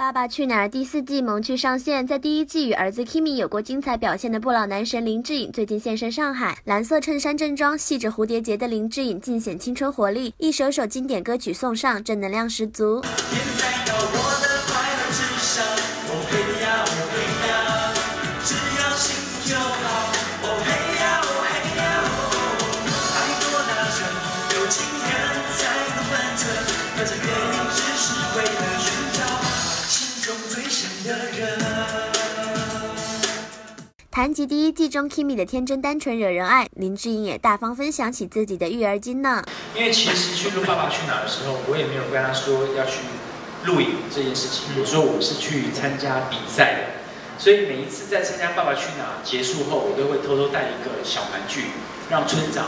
《爸爸去哪儿》第四季萌趣上线，在第一季与儿子 Kimi 有过精彩表现的不老男神林志颖最近现身上海，蓝色衬衫正装，系着蝴蝶结的林志颖尽显青春活力，一首首经典歌曲送上，正能量十足。谈及第一季中 Kimi 的天真单纯惹人爱，林志颖也大方分享起自己的育儿经呢。因为其实去录《爸爸去哪儿》的时候，我也没有跟他说要去录影这件事情，我说我是去参加比赛的。所以每一次在参加《爸爸去哪儿》结束后，我都会偷偷带一个小玩具，让村长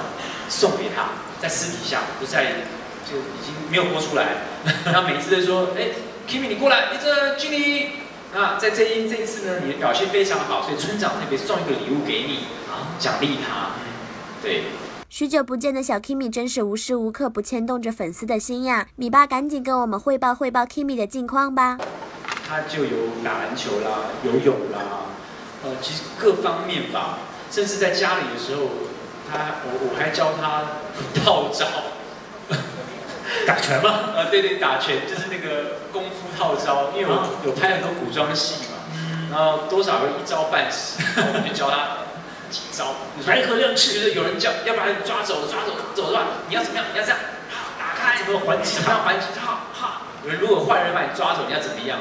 送给他，在私底下不在就已经没有播出来。然后每一次都说：“哎，Kimi 你过来，你这距离。”那在这一这一次呢，你的表现非常好，所以村长特别送一个礼物给你啊，奖励他。对，许久不见的小 Kimi 真是无时无刻不牵动着粉丝的心呀！米爸赶紧跟我们汇报汇报 Kimi 的近况吧。他就有打篮球啦，游泳啦，呃，其实各方面吧，甚至在家里的时候，他我我还教他套招。打拳吗？啊，对对，打拳就是那个功夫套招，因为我有拍很多古装戏嘛，然后多少有一招半式，我就教他几招。白鹤亮翅，就是有人叫要把你抓走，抓走，走的话，你要怎么样？你要这样，打开，怎么还击？怎么样还击？哈哈。有人如果坏人把你抓走，你要怎么样？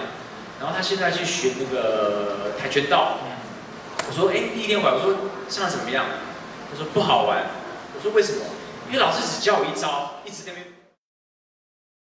然后他现在去学那个跆拳道。我说，哎，第一天玩，我说上怎么样？他说不好玩。我说为什么？因为老师只教我一招，一直在那边。